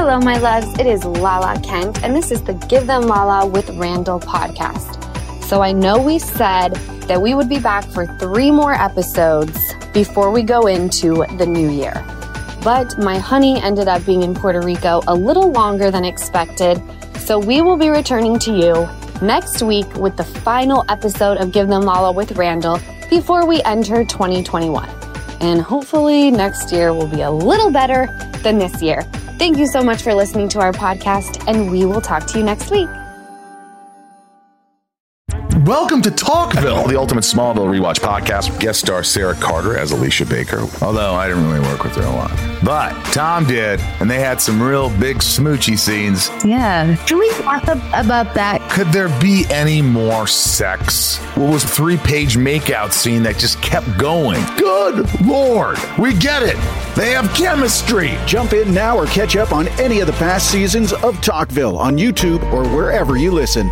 Hello, my loves. It is Lala Kent, and this is the Give Them Lala with Randall podcast. So I know we said that we would be back for three more episodes before we go into the new year. But my honey ended up being in Puerto Rico a little longer than expected, so we will be returning to you next week with the final episode of Give Them Lala with Randall before we enter 2021. And hopefully next year will be a little better than this year. Thank you so much for listening to our podcast, and we will talk to you next week. Welcome to Talkville. The Ultimate Smallville Rewatch Podcast. Guest star Sarah Carter as Alicia Baker. Although I didn't really work with her a lot. But Tom did, and they had some real big smoochy scenes. Yeah. Can we talk about that? Could there be any more sex? What was three page makeout scene that just kept going? Good Lord. We get it. They have chemistry. Jump in now or catch up on any of the past seasons of Talkville on YouTube or wherever you listen.